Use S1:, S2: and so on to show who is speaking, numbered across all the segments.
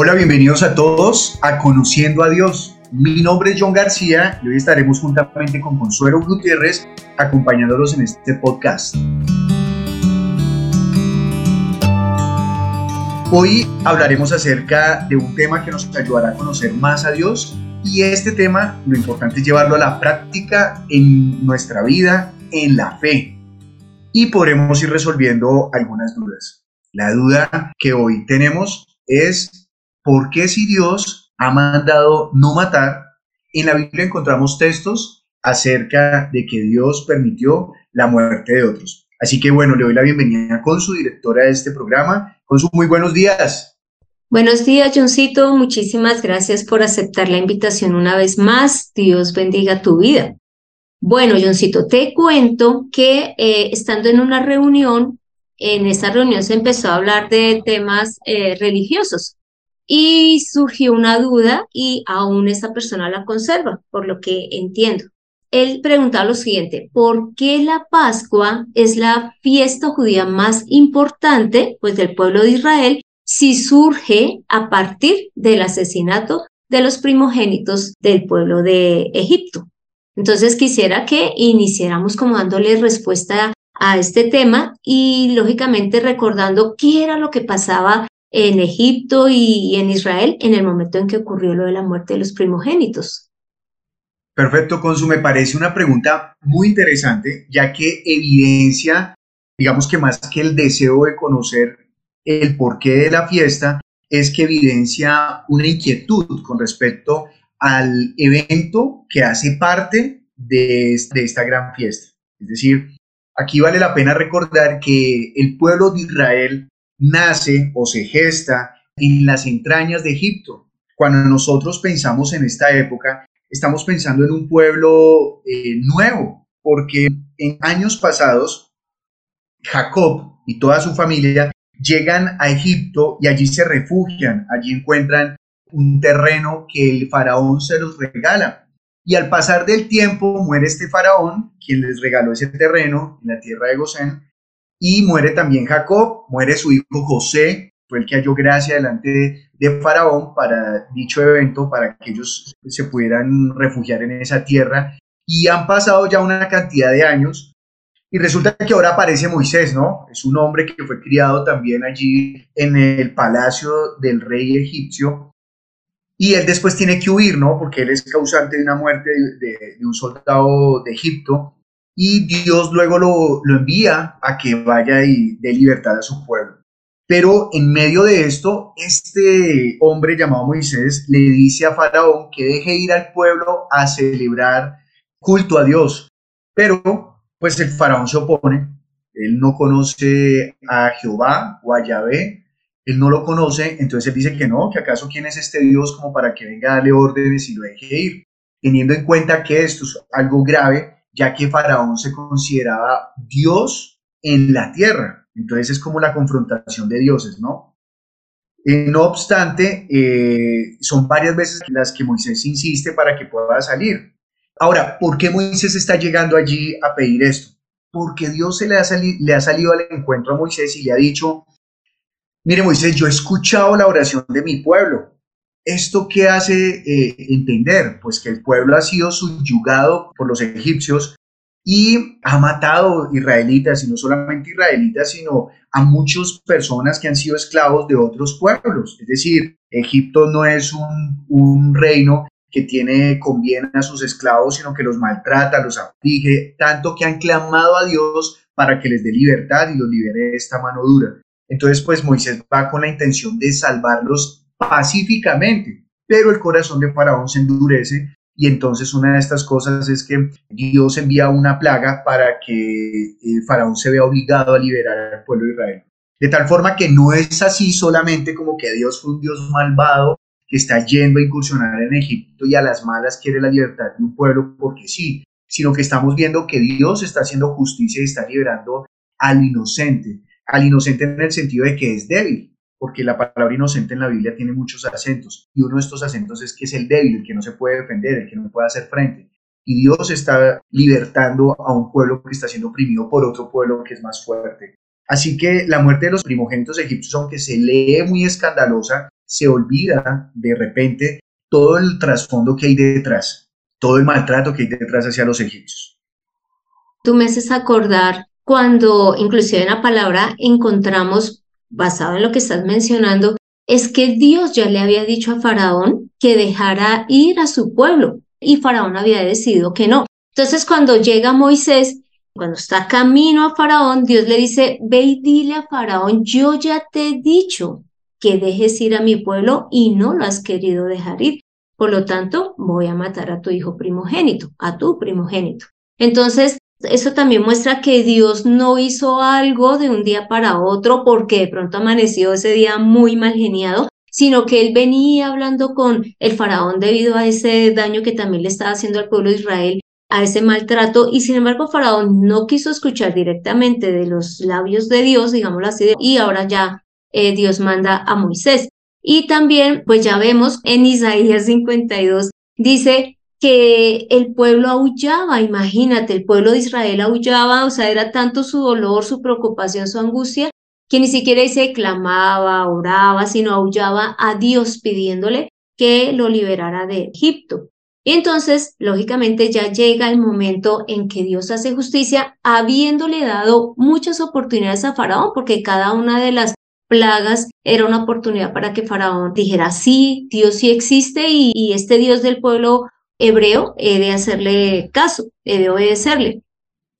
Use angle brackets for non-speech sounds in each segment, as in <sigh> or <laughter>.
S1: Hola, bienvenidos a todos a Conociendo a Dios. Mi nombre es John García y hoy estaremos juntamente con Consuelo Gutiérrez acompañándolos en este podcast. Hoy hablaremos acerca de un tema que nos ayudará a conocer más a Dios y este tema lo importante es llevarlo a la práctica en nuestra vida, en la fe y podremos ir resolviendo algunas dudas. La duda que hoy tenemos es ¿por qué si Dios ha mandado no matar? En la Biblia encontramos textos acerca de que Dios permitió la muerte de otros. Así que bueno, le doy la bienvenida con su directora de este programa. Con su muy buenos días.
S2: Buenos días, Johncito. Muchísimas gracias por aceptar la invitación una vez más. Dios bendiga tu vida. Bueno, Johncito, te cuento que eh, estando en una reunión, en esa reunión se empezó a hablar de temas eh, religiosos y surgió una duda y aún esa persona la conserva, por lo que entiendo. Él preguntaba lo siguiente, ¿por qué la Pascua es la fiesta judía más importante pues del pueblo de Israel si surge a partir del asesinato de los primogénitos del pueblo de Egipto? Entonces quisiera que iniciáramos como dándole respuesta a este tema y lógicamente recordando qué era lo que pasaba en Egipto y en Israel en el momento en que ocurrió lo de la muerte de los primogénitos.
S1: Perfecto, Consu, me parece una pregunta muy interesante, ya que evidencia, digamos que más que el deseo de conocer el porqué de la fiesta, es que evidencia una inquietud con respecto al evento que hace parte de, de esta gran fiesta. Es decir, aquí vale la pena recordar que el pueblo de Israel nace o se gesta en las entrañas de Egipto. Cuando nosotros pensamos en esta época, estamos pensando en un pueblo eh, nuevo, porque en años pasados, Jacob y toda su familia llegan a Egipto y allí se refugian, allí encuentran un terreno que el faraón se los regala. Y al pasar del tiempo muere este faraón, quien les regaló ese terreno en la tierra de Gosén, y muere también Jacob, muere su hijo José, fue el que halló gracia delante de, Faraón para dicho evento, para que ellos se pudieran refugiar en esa tierra. Y han pasado ya una cantidad de años y resulta que ahora aparece Moisés, ¿no? Es un hombre que fue criado también allí en el palacio del rey egipcio. Y él después tiene que huir, ¿no? Porque él es causante de una muerte de, de un soldado de Egipto y Dios luego lo, envía a que vaya y dé libertad a su pueblo. Pero en medio de esto, este hombre llamado Moisés le dice a Faraón que deje ir al pueblo a celebrar culto a Dios. Pero pues el Faraón se opone, él no conoce a Jehová o a Yahvé, él no lo conoce, entonces él dice que no, que acaso quién es este Dios como para que venga a darle órdenes y lo deje ir, teniendo en cuenta que esto es algo grave ya que Faraón se consideraba Dios en la tierra. Entonces es como la confrontación de dioses, ¿no? Eh, no obstante, eh, son varias veces las que Moisés insiste para que pueda salir. Ahora, ¿por qué Moisés está llegando allí a pedir esto? Porque Dios le ha salido al encuentro a Moisés y le ha dicho, mire Moisés, yo he escuchado la oración de mi pueblo, ¿Esto qué hace eh, entender? Pues que el pueblo ha sido subyugado por los egipcios y ha matado israelitas, y no solamente israelitas, sino a muchas personas que han sido esclavos de otros pueblos. Es decir, Egipto no es un, reino que tiene conviene a sus esclavos, sino que los maltrata, los aflige, tanto que han clamado a Dios para que les dé libertad y los libere de esta mano dura. Entonces, pues Moisés va con la intención de salvarlos pacíficamente, pero el corazón de Faraón se endurece y entonces una de estas cosas es que Dios envía una plaga para que el Faraón se vea obligado a liberar al pueblo de Israel. De tal forma que no es así solamente como que Dios fue un Dios malvado que está yendo a incursionar en Egipto y a las malas quiere la libertad de un pueblo porque sí, sino que estamos viendo que Dios está haciendo justicia y está liberando al inocente, al inocente en el sentido de que es débil, porque la palabra inocente en la Biblia tiene muchos acentos y uno de estos acentos es que es el débil, el que no se puede defender, el que no puede hacer frente. Y Dios está libertando a un pueblo que está siendo oprimido por otro pueblo que es más fuerte. Así que la muerte de los primogénitos egipcios, aunque se lee muy escandalosa, se olvida de repente todo el trasfondo que hay detrás, todo el maltrato que hay detrás hacia los egipcios.
S2: Tú me haces acordar cuando inclusive en la palabra encontramos, basado en lo que estás mencionando, es que Dios ya le había dicho a Faraón que dejara ir a su pueblo y Faraón había decidido que no. Entonces cuando llega Moisés, cuando está camino a Faraón, Dios le dice, ve y dile a Faraón, yo ya te he dicho que dejes ir a mi pueblo y no lo has querido dejar ir. Por lo tanto, voy a matar a tu hijo primogénito, a tu primogénito. Entonces, eso también muestra que Dios no hizo algo de un día para otro porque de pronto amaneció ese día muy mal geniado, sino que él venía hablando con el faraón debido a ese daño que también le estaba haciendo al pueblo de Israel, a ese maltrato, y sin embargo faraón no quiso escuchar directamente de los labios de Dios, digámoslo así, y ahora ya eh, Dios manda a Moisés. Y también, pues ya vemos en Isaías 52, dice que el pueblo aullaba, imagínate, el pueblo de Israel aullaba, o sea, era tanto su dolor, su preocupación, su angustia, que ni siquiera se clamaba, oraba, sino aullaba a Dios pidiéndole que lo liberara de Egipto. Y entonces, lógicamente, ya llega el momento en que Dios hace justicia, habiéndole dado muchas oportunidades a Faraón, porque cada una de las plagas era una oportunidad para que Faraón dijera, sí, Dios sí existe y, y este Dios del pueblo hebreo he de hacerle caso, he de obedecerle.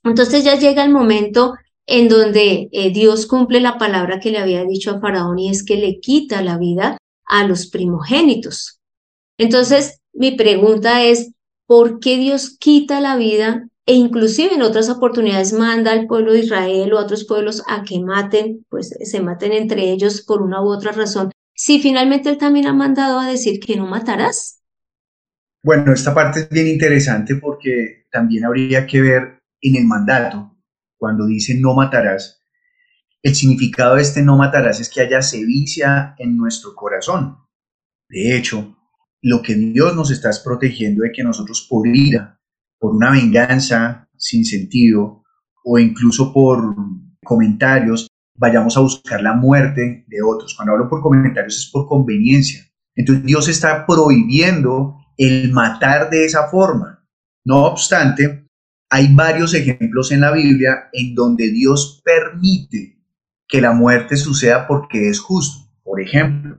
S2: Entonces ya llega el momento en donde eh, Dios cumple la palabra que le había dicho a Faraón y es que le quita la vida a los primogénitos. Entonces, mi pregunta es, ¿por qué Dios quita la vida e inclusive en otras oportunidades manda al pueblo de Israel o a otros pueblos a que maten, pues se maten entre ellos por una u otra razón, si finalmente Él también ha mandado a decir que no matarás?
S1: Bueno, esta parte es bien interesante porque también habría que ver en el mandato, cuando dice no matarás, el significado de este no matarás es que haya sevicia en nuestro corazón. De hecho, lo que Dios nos está es protegiendo de que nosotros por ira, por una venganza sin sentido o incluso por comentarios, vayamos a buscar la muerte de otros. Cuando hablo por comentarios es por conveniencia. Entonces Dios está prohibiendo el matar de esa forma. No obstante, hay varios ejemplos en la Biblia en donde Dios permite que la muerte suceda porque es justo. Por ejemplo,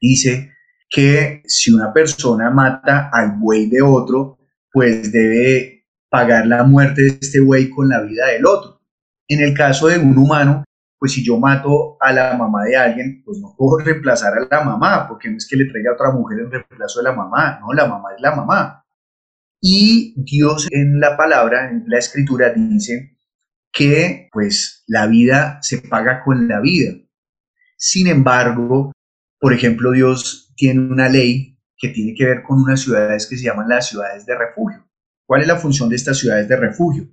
S1: dice que si una persona mata al buey de otro, pues debe pagar la muerte de este buey con la vida del otro. En el caso de un humano, pues si yo mato a la mamá de alguien, pues no puedo <laughs> reemplazar a la mamá, porque no es que le traiga a otra mujer en reemplazo de la mamá, no, la mamá es la mamá. Y Dios en la palabra, en la escritura, dice que pues la vida se paga con la vida. Sin embargo, por ejemplo, Dios tiene una ley que tiene que ver con unas ciudades que se llaman las ciudades de refugio. ¿Cuál es la función de estas ciudades de refugio?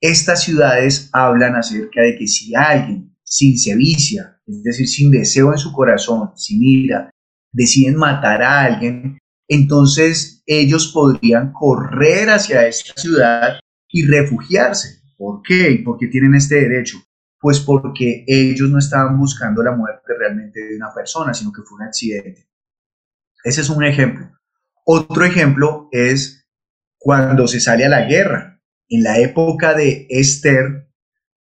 S1: Estas ciudades hablan acerca de que si alguien sin sevicia, es decir, sin deseo en su corazón, sin ira, deciden matar a alguien, entonces ellos podrían correr hacia esta ciudad y refugiarse. ¿Por qué? ¿Y por qué tienen este derecho? Pues porque ellos no estaban buscando la muerte realmente de una persona, sino que fue un accidente. Ese es un ejemplo. Otro ejemplo es cuando se sale a la guerra. En la época de Esther,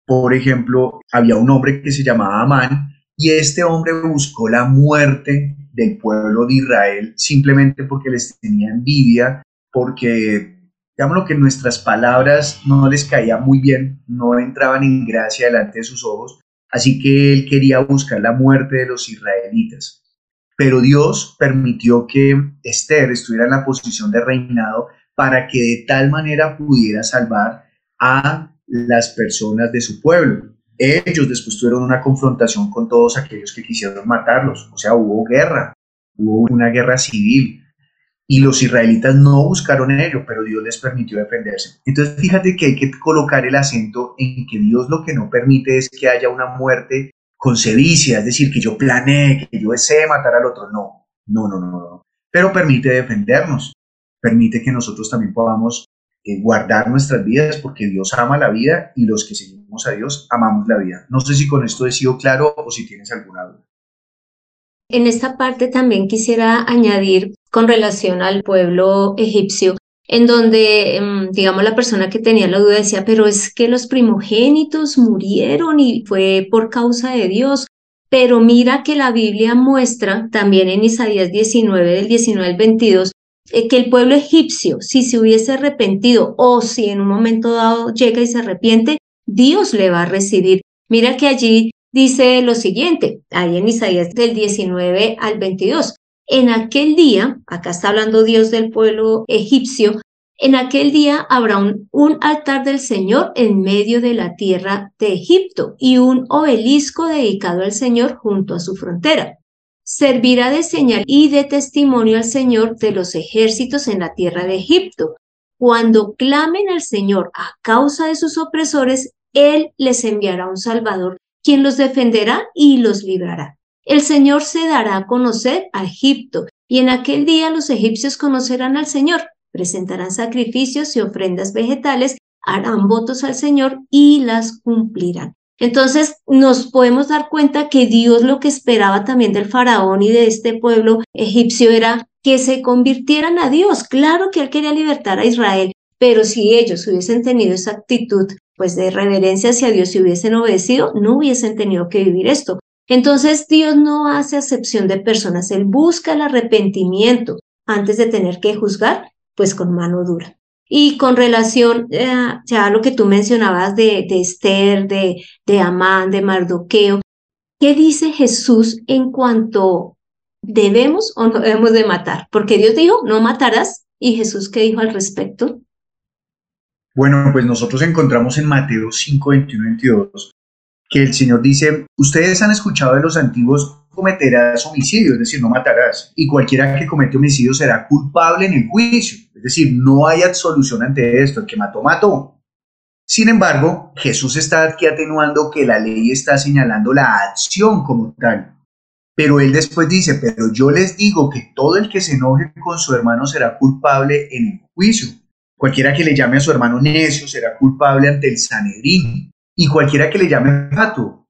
S1: por ejemplo, había un hombre que se llamaba Amán y este hombre buscó la muerte del pueblo de Israel simplemente porque les tenía envidia, porque, digámoslo que nuestras palabras no les caía muy bien, no entraban en gracia delante de sus ojos, así que él quería buscar la muerte de los israelitas. Pero Dios permitió que Esther estuviera en la posición de reinado para que de tal manera pudiera salvar a las personas de su pueblo. Ellos después tuvieron una confrontación con todos aquellos que quisieron matarlos, o sea, hubo guerra, hubo una guerra civil y los israelitas no buscaron ello, pero Dios les permitió defenderse. Entonces, fíjate que hay que colocar el acento en que Dios lo que no permite es que haya una muerte con sevicia, es decir, que yo planee, que yo desee matar al otro. No, no, no, no. Pero permite defendernos permite que nosotros también podamos eh, guardar nuestras vidas porque Dios ama la vida y los que seguimos a Dios amamos la vida. No sé si con esto he sido claro o si tienes alguna duda.
S2: en esta parte también quisiera añadir con relación al pueblo egipcio, en donde, em, digamos, la persona que tenía la duda decía, pero es que los primogénitos murieron y fue por causa de Dios. Pero mira que la Biblia muestra también en Isaías 19, del 19 al 22, eh, que el pueblo egipcio, si se hubiese arrepentido o si en un momento dado llega y se arrepiente, Dios le va a recibir. Mira que allí dice lo siguiente, ahí en Isaías del 19 al 22. En aquel día, acá está hablando Dios del pueblo egipcio, en aquel día habrá un, un, altar del Señor en medio de la tierra de Egipto y un obelisco dedicado al Señor junto a su frontera. Servirá de señal y de testimonio al Señor de los ejércitos en la tierra de Egipto. Cuando clamen al Señor a causa de sus opresores, Él les enviará un Salvador, quien los defenderá y los librará. El Señor se dará a conocer a Egipto, y en aquel día los egipcios conocerán al Señor, presentarán sacrificios y ofrendas vegetales, harán votos al Señor y las cumplirán. Entonces nos podemos dar cuenta que Dios lo que esperaba también del faraón y de este pueblo egipcio era que se convirtieran a Dios. Claro que él quería libertar a Israel, pero si ellos hubiesen tenido esa actitud pues de reverencia hacia Dios y hubiesen obedecido, no hubiesen tenido que vivir esto. Entonces Dios no hace acepción de personas, Él busca el arrepentimiento antes de tener que juzgar, pues con mano dura. Y con relación eh, a lo que tú mencionabas de, de Esther, de, de Amán, de Mardoqueo, ¿qué dice Jesús en cuanto debemos o no debemos de matar? Porque Dios dijo, no matarás. ¿Y Jesús qué dijo al respecto?
S1: Bueno, pues nosotros encontramos en Mateo 5, 21, 22 que el Señor dice, ustedes han escuchado de los antiguos, cometerás homicidio, es decir, no matarás, y cualquiera que comete homicidio será culpable en el juicio, es decir, no hay absolución ante esto, el que mató, mató. Sin embargo, Jesús está aquí atenuando que la ley está señalando la acción como tal. Pero él después dice, pero yo les digo que todo el que se enoje con su hermano será culpable en el juicio. Cualquiera que le llame a su hermano necio será culpable ante el Sanedrín y cualquiera que le llame fatuo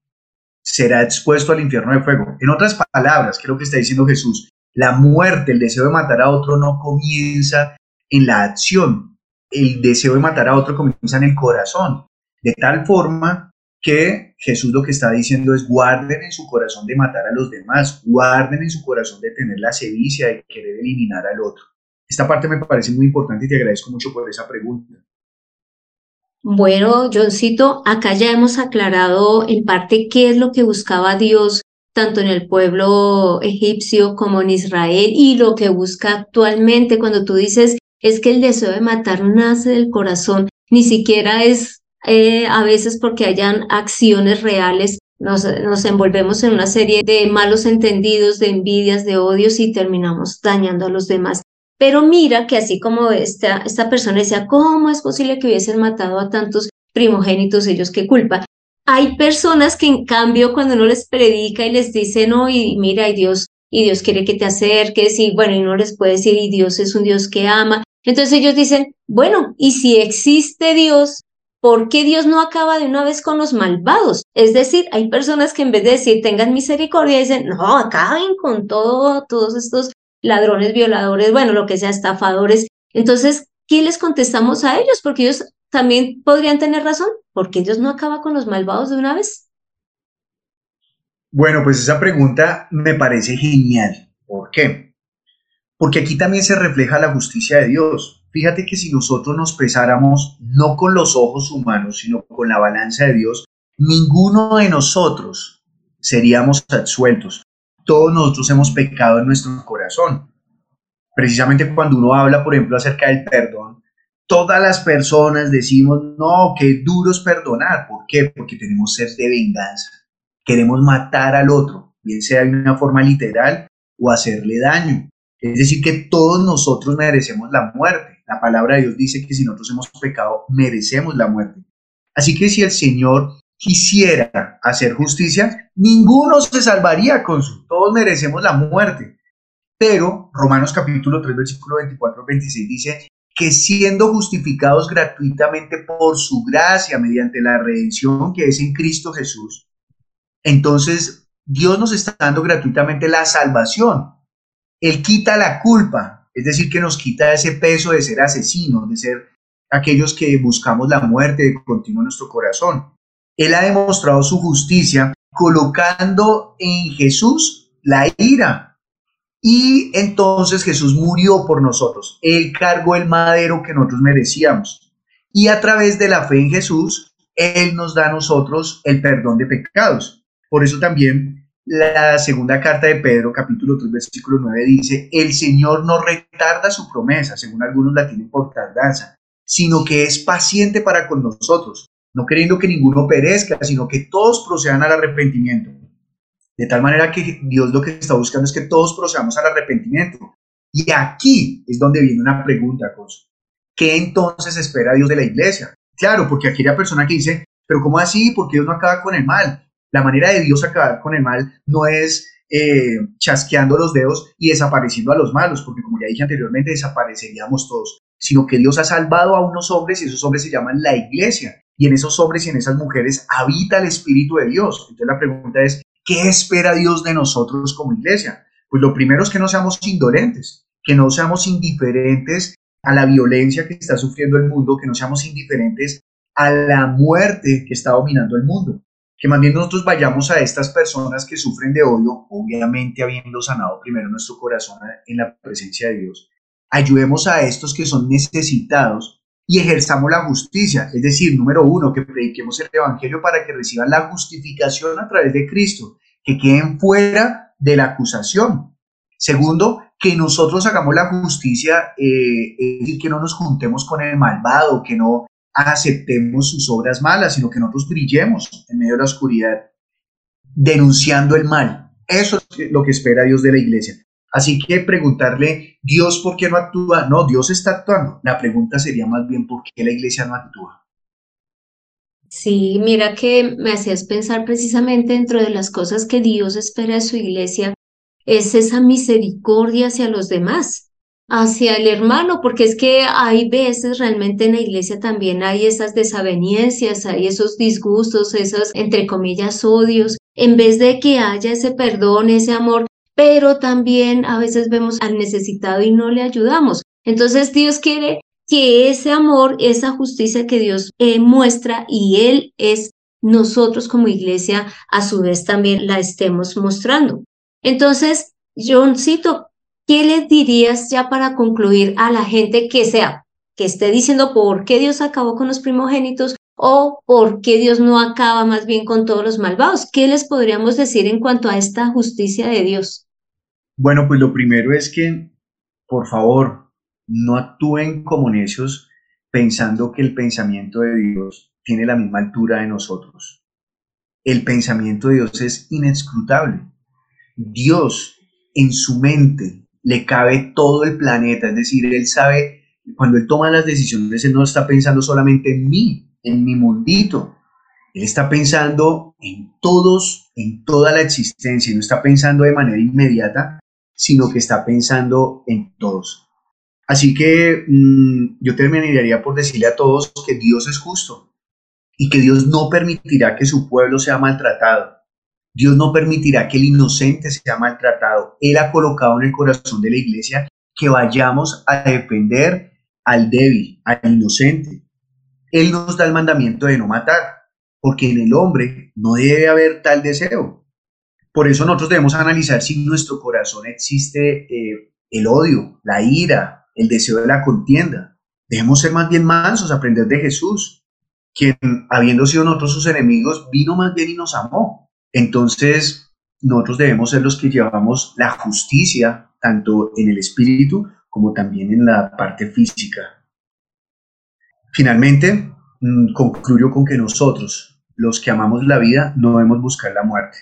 S1: será expuesto al infierno de fuego. En otras palabras, lo que está diciendo Jesús, la muerte, el deseo de matar a otro no comienza en la acción, el deseo de matar a otro comienza en el corazón, de tal forma que Jesús lo que está diciendo es guarden en su corazón de matar a los demás, guarden en su corazón de tener la sevicia, de querer eliminar al otro. Esta parte me parece muy importante y te agradezco mucho por esa pregunta.
S2: Bueno, Johncito, acá ya hemos aclarado en parte qué es lo que buscaba Dios tanto en el pueblo egipcio como en Israel y lo que busca actualmente cuando tú dices es que el deseo de matar nace del corazón, ni siquiera es eh, a veces porque hayan acciones reales, nos, nos envolvemos en una serie de malos entendidos, de envidias, de odios y terminamos dañando a los demás. Pero mira que así como esta, esta persona decía, ¿cómo es posible que hubiesen matado a tantos primogénitos ellos? ¿Qué culpa? Hay personas que en cambio cuando uno les predica y les dice, no, y mira, y Dios, y Dios quiere que te acerques, y bueno, y no les puede decir, y Dios es un Dios que ama. Entonces ellos dicen, bueno, y si existe Dios, ¿por qué Dios no acaba de una vez con los malvados? Es decir, hay personas que en vez de decir tengan misericordia, dicen, no, acaben con todo, todos estos ladrones, violadores, bueno, lo que sea, estafadores. Entonces, ¿qué les contestamos a ellos? Porque ellos también podrían tener razón, porque ellos no acaban con los malvados de una vez.
S1: Bueno, pues esa pregunta me parece genial. ¿Por qué? Porque aquí también se refleja la justicia de Dios. Fíjate que si nosotros nos pesáramos no con los ojos humanos, sino con la balanza de Dios, ninguno de nosotros seríamos absueltos todos nosotros hemos pecado en nuestro corazón. Precisamente cuando uno habla, por ejemplo, acerca del perdón, todas las personas decimos, no, qué duro es perdonar. ¿Por qué? Porque tenemos sed de venganza. Queremos matar al otro, bien sea de una forma literal o hacerle daño. Es decir, que todos nosotros merecemos la muerte. La palabra de Dios dice que si nosotros hemos pecado, merecemos la muerte. Así que si el Señor quisiera hacer justicia, ninguno se salvaría con su, todos merecemos la muerte. Pero Romanos capítulo 3, versículo 24 26 dice que siendo justificados gratuitamente por su gracia mediante la redención que es en Cristo Jesús, entonces Dios nos está dando gratuitamente la salvación. Él quita la culpa, es decir, que nos quita ese peso de ser asesinos, de ser aquellos que buscamos la muerte de continuo en nuestro corazón. Él ha demostrado su justicia colocando en Jesús la ira. Y entonces Jesús murió por nosotros. Él cargó el madero que nosotros merecíamos. Y a través de la fe en Jesús, Él nos da a nosotros el perdón de pecados. Por eso también la segunda carta de Pedro, capítulo 3, versículo 9, dice, el Señor no retarda su promesa, según algunos la tienen por tardanza, sino que es paciente para con nosotros, no queriendo que ninguno perezca, sino que todos procedan al arrepentimiento. De tal manera que Dios lo que está buscando es que todos procedamos al arrepentimiento. Y aquí es donde viene una pregunta. ¿Qué entonces espera Dios de la iglesia? Claro, porque aquí hay la persona que dice, pero ¿cómo así? Porque Dios no acaba con el mal. La manera de Dios acabar con el mal no es eh, chasqueando los dedos y desapareciendo a los malos, porque como ya dije anteriormente, desapareceríamos todos, sino que Dios ha salvado a unos hombres y esos hombres se llaman la iglesia y en esos hombres y en esas mujeres habita el Espíritu de Dios. Entonces la pregunta es, ¿qué espera Dios de nosotros como iglesia? Pues lo primero es que no seamos indolentes, que no seamos indiferentes a la violencia que está sufriendo el mundo, que no seamos indiferentes a la muerte que está dominando el mundo, que más bien nosotros vayamos a estas personas que sufren de odio, obviamente habiendo sanado primero nuestro corazón en la presencia de Dios. Ayudemos a estos que son necesitados y ejerzamos la justicia. Es decir, número uno, que prediquemos el Evangelio para que reciban la justificación a través de Cristo, que queden fuera de la acusación. Segundo, que nosotros hagamos la justicia, eh, es decir, que no nos juntemos con el malvado, que no aceptemos sus obras malas, sino que nosotros brillemos en medio de la oscuridad, denunciando el mal. Eso es lo que espera Dios de la iglesia. Así que preguntarle, Dios, ¿por qué no actúa? No, Dios está actuando. La pregunta sería más bien, ¿por qué la iglesia no actúa?
S2: Sí, mira que me hacías pensar precisamente dentro de las cosas que Dios espera de su iglesia, es esa misericordia hacia los demás, hacia el hermano, porque es que hay veces realmente en la iglesia también hay esas desavenencias, hay esos disgustos, esos, entre comillas, odios, en vez de que haya ese perdón, ese amor, pero también a veces vemos al necesitado y no le ayudamos. Entonces Dios quiere que ese amor, esa justicia que Dios eh, muestra y Él es nosotros como iglesia a su vez también la estemos mostrando. Entonces, cito, ¿qué le dirías ya para concluir a la gente que sea, que esté diciendo por qué Dios acabó con los primogénitos o por qué Dios no acaba más bien con todos los malvados? ¿Qué les podríamos decir en cuanto a esta justicia de Dios?
S1: Bueno, pues lo primero es que, por favor, no actúen como necios pensando que el pensamiento de Dios tiene la misma altura de nosotros. El pensamiento de Dios es inescrutable. Dios en su mente le cabe todo el planeta, es decir, Él sabe, cuando Él toma las decisiones, Él no está pensando solamente en mí, en mi mundito. Él está pensando en todos, en toda la existencia, no está pensando de manera inmediata sino que está pensando en todos. Así que mm, yo terminaría por decirle a todos que Dios es justo y que Dios no permitirá que su pueblo sea maltratado. Dios no permitirá que el inocente sea maltratado. Él ha colocado en el corazón de la iglesia que vayamos a defender al débil, al inocente. Él nos da el mandamiento de no matar, porque en el hombre no debe haber tal deseo. Por eso nosotros debemos analizar si en nuestro corazón existe eh, el odio, la ira, el deseo de la contienda. Debemos ser más bien mansos, aprender de Jesús, quien, habiendo sido nosotros sus enemigos, vino más bien y nos amó. Entonces, nosotros debemos ser los que llevamos la justicia, tanto en el espíritu como también en la parte física. Finalmente, mm, concluyo con que nosotros, los que amamos la vida, no debemos buscar la muerte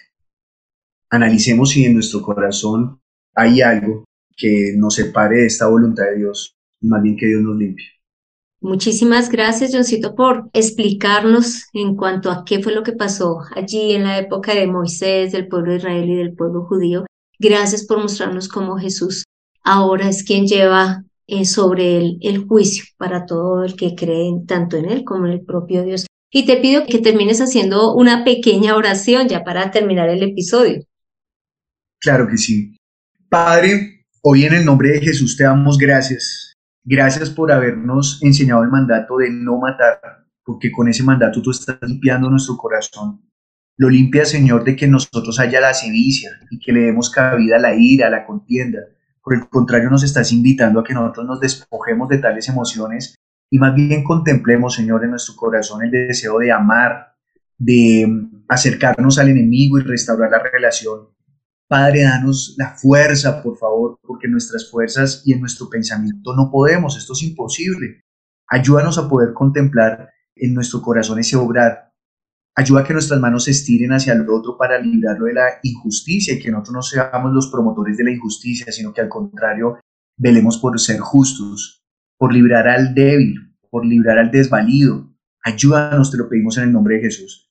S1: analicemos si en nuestro corazón hay algo que nos separe de esta voluntad de Dios, más bien que Dios nos limpie.
S2: Muchísimas gracias, Johncito, por explicarnos en cuanto a qué fue lo que pasó allí en la época de Moisés, del pueblo de Israel y del pueblo judío. Gracias por mostrarnos cómo Jesús ahora es quien lleva eh, sobre él el juicio para todo el que cree tanto en él como en el propio Dios. Y te pido que termines haciendo una pequeña oración ya para terminar el episodio.
S1: Claro que sí. Padre, hoy en el nombre de Jesús te damos gracias. Gracias por habernos enseñado el mandato de no matar, porque con ese mandato tú estás limpiando nuestro corazón. Lo limpia, Señor, de que nosotros haya la sevicia y que le demos cabida a la ira, a la contienda. Por el contrario, nos estás invitando a que nosotros nos despojemos de tales emociones y más bien contemplemos, Señor, en nuestro corazón el deseo de amar, de acercarnos al enemigo y restaurar la relación. Padre, danos la fuerza, por favor, porque nuestras fuerzas y en nuestro pensamiento no podemos, esto es imposible. Ayúdanos a poder contemplar en nuestro corazón ese obrar. Ayuda a que nuestras manos se estiren hacia el otro para librarlo de la injusticia y que nosotros no seamos los promotores de la injusticia, sino que al contrario, velemos por ser justos, por librar al débil, por librar al desvalido. Ayúdanos, te lo pedimos en el nombre de Jesús.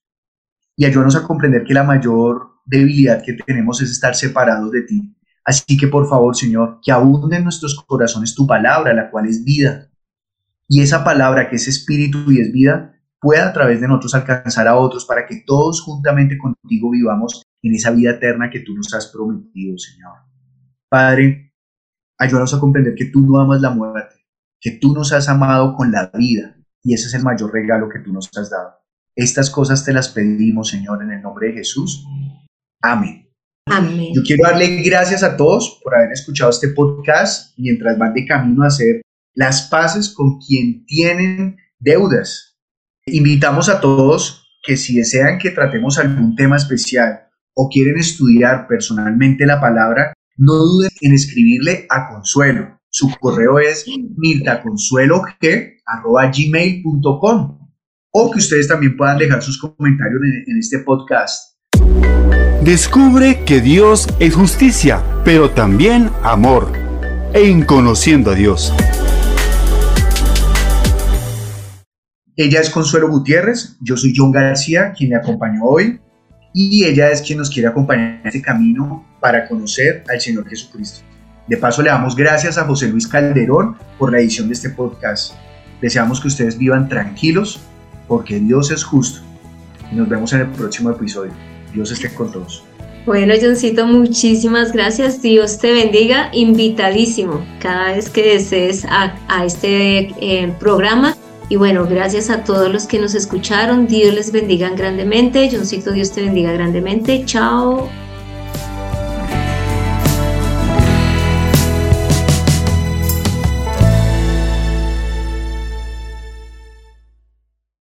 S1: Y ayúdanos a comprender que la mayor debilidad que tenemos es estar separados de ti. Así que por favor, Señor, que abunde en nuestros corazones tu palabra, la cual es vida. Y esa palabra que es espíritu y es vida, pueda a través de nosotros alcanzar a otros para que todos juntamente contigo vivamos en esa vida eterna que tú nos has prometido, Señor. Padre, ayúdanos a comprender que tú no amas la muerte, que tú nos has amado con la vida y ese es el mayor regalo que tú nos has dado. Estas cosas te las pedimos, Señor, en el nombre de Jesús. Amén.
S2: Amén.
S1: Yo quiero darle gracias a todos por haber escuchado este podcast mientras van de camino a hacer las paces con quien tienen deudas. Invitamos a todos que si desean que tratemos algún tema especial o quieren estudiar personalmente la palabra, no duden en escribirle a Consuelo. Su correo es miltaconsuelo.gmail.com o que ustedes también puedan dejar sus comentarios en, en este podcast.
S3: Descubre que Dios es justicia, pero también amor. En Conociendo a Dios.
S1: Ella es Consuelo Gutiérrez, yo soy John García, quien le acompañó hoy, y ella es quien nos quiere acompañar en este camino para conocer al Señor Jesucristo. De paso, le damos gracias a José Luis Calderón por la edición de este podcast. Deseamos que ustedes vivan tranquilos, porque Dios es justo. Y nos vemos en el próximo episodio. Dios esté con todos.
S2: Bueno, Johncito, muchísimas gracias. Dios te bendiga. Invitadísimo cada vez que desees a, este eh, programa. Y bueno, gracias a todos los que nos escucharon. Dios les bendiga grandemente. Johncito, Dios te bendiga grandemente. Chao.